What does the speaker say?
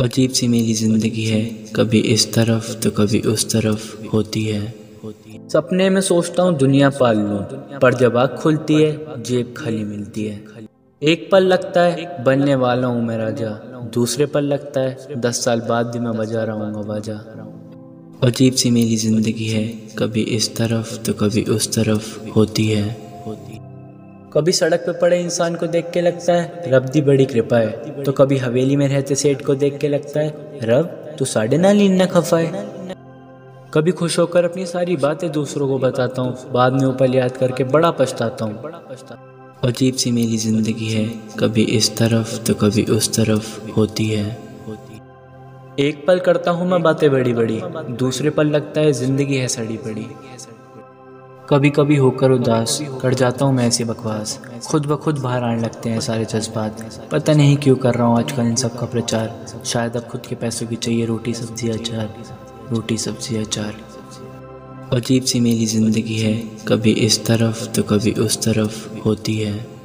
अजीब सी मेरी ज़िंदगी है। कभी इस तरफ़ तो कभी उस तरफ़ होती है। सपने में सोचता हूँ दुनिया पाल लूँ, पर जब आँख खुलती है, जेब खाली मिलती है। एक पल लगता है, बनने वाला हूँ मैं राजा। दूसरे पल लगता है, दस साल बाद भी मैं बजा रहा हूँ बाजा अजीब सी मेरी ज़िंदगी है। कभी इस तरफ़ तो कभी उस तरफ़ होती है। कभी सड़क पे पड़े इंसान को देख के लगता है, रब दी बड़ी कृपा है। तो कभी हवेली में रहते सेठ को देख के लगता है, रब, तू साढ़े ना लीन न खफाए कभी खुश होकर अपनी सारी बातें दूसरों को बताता हूँ, बाद में ऊपर याद करके बड़ा पछताता हूँ। अजीब सी मेरी ज़िंदगी है, कभी इस तरफ़ तो कभी उस तरफ़ होती है। एक पल करता हूँ मैं बातें बड़ी बड़ी दूसरे पल लगता है ज़िंदगी है सड़ी पड़ी। कभी कभी होकर उदास कर जाता हूँ मैं ऐसी बकवास। खुद ब खुद बाहर आने लगते हैं सारे जज्बात। पता नहीं क्यों कर रहा हूँ आजकल इन सब का प्रचार। शायद अब खुद के पैसों की चाहिए रोटी, सब्ज़ी, अचार। रोटी, सब्ज़ी, अचार। अजीब सी मेरी ज़िंदगी है। कभी इस तरफ़ तो कभी उस तरफ़ होती है।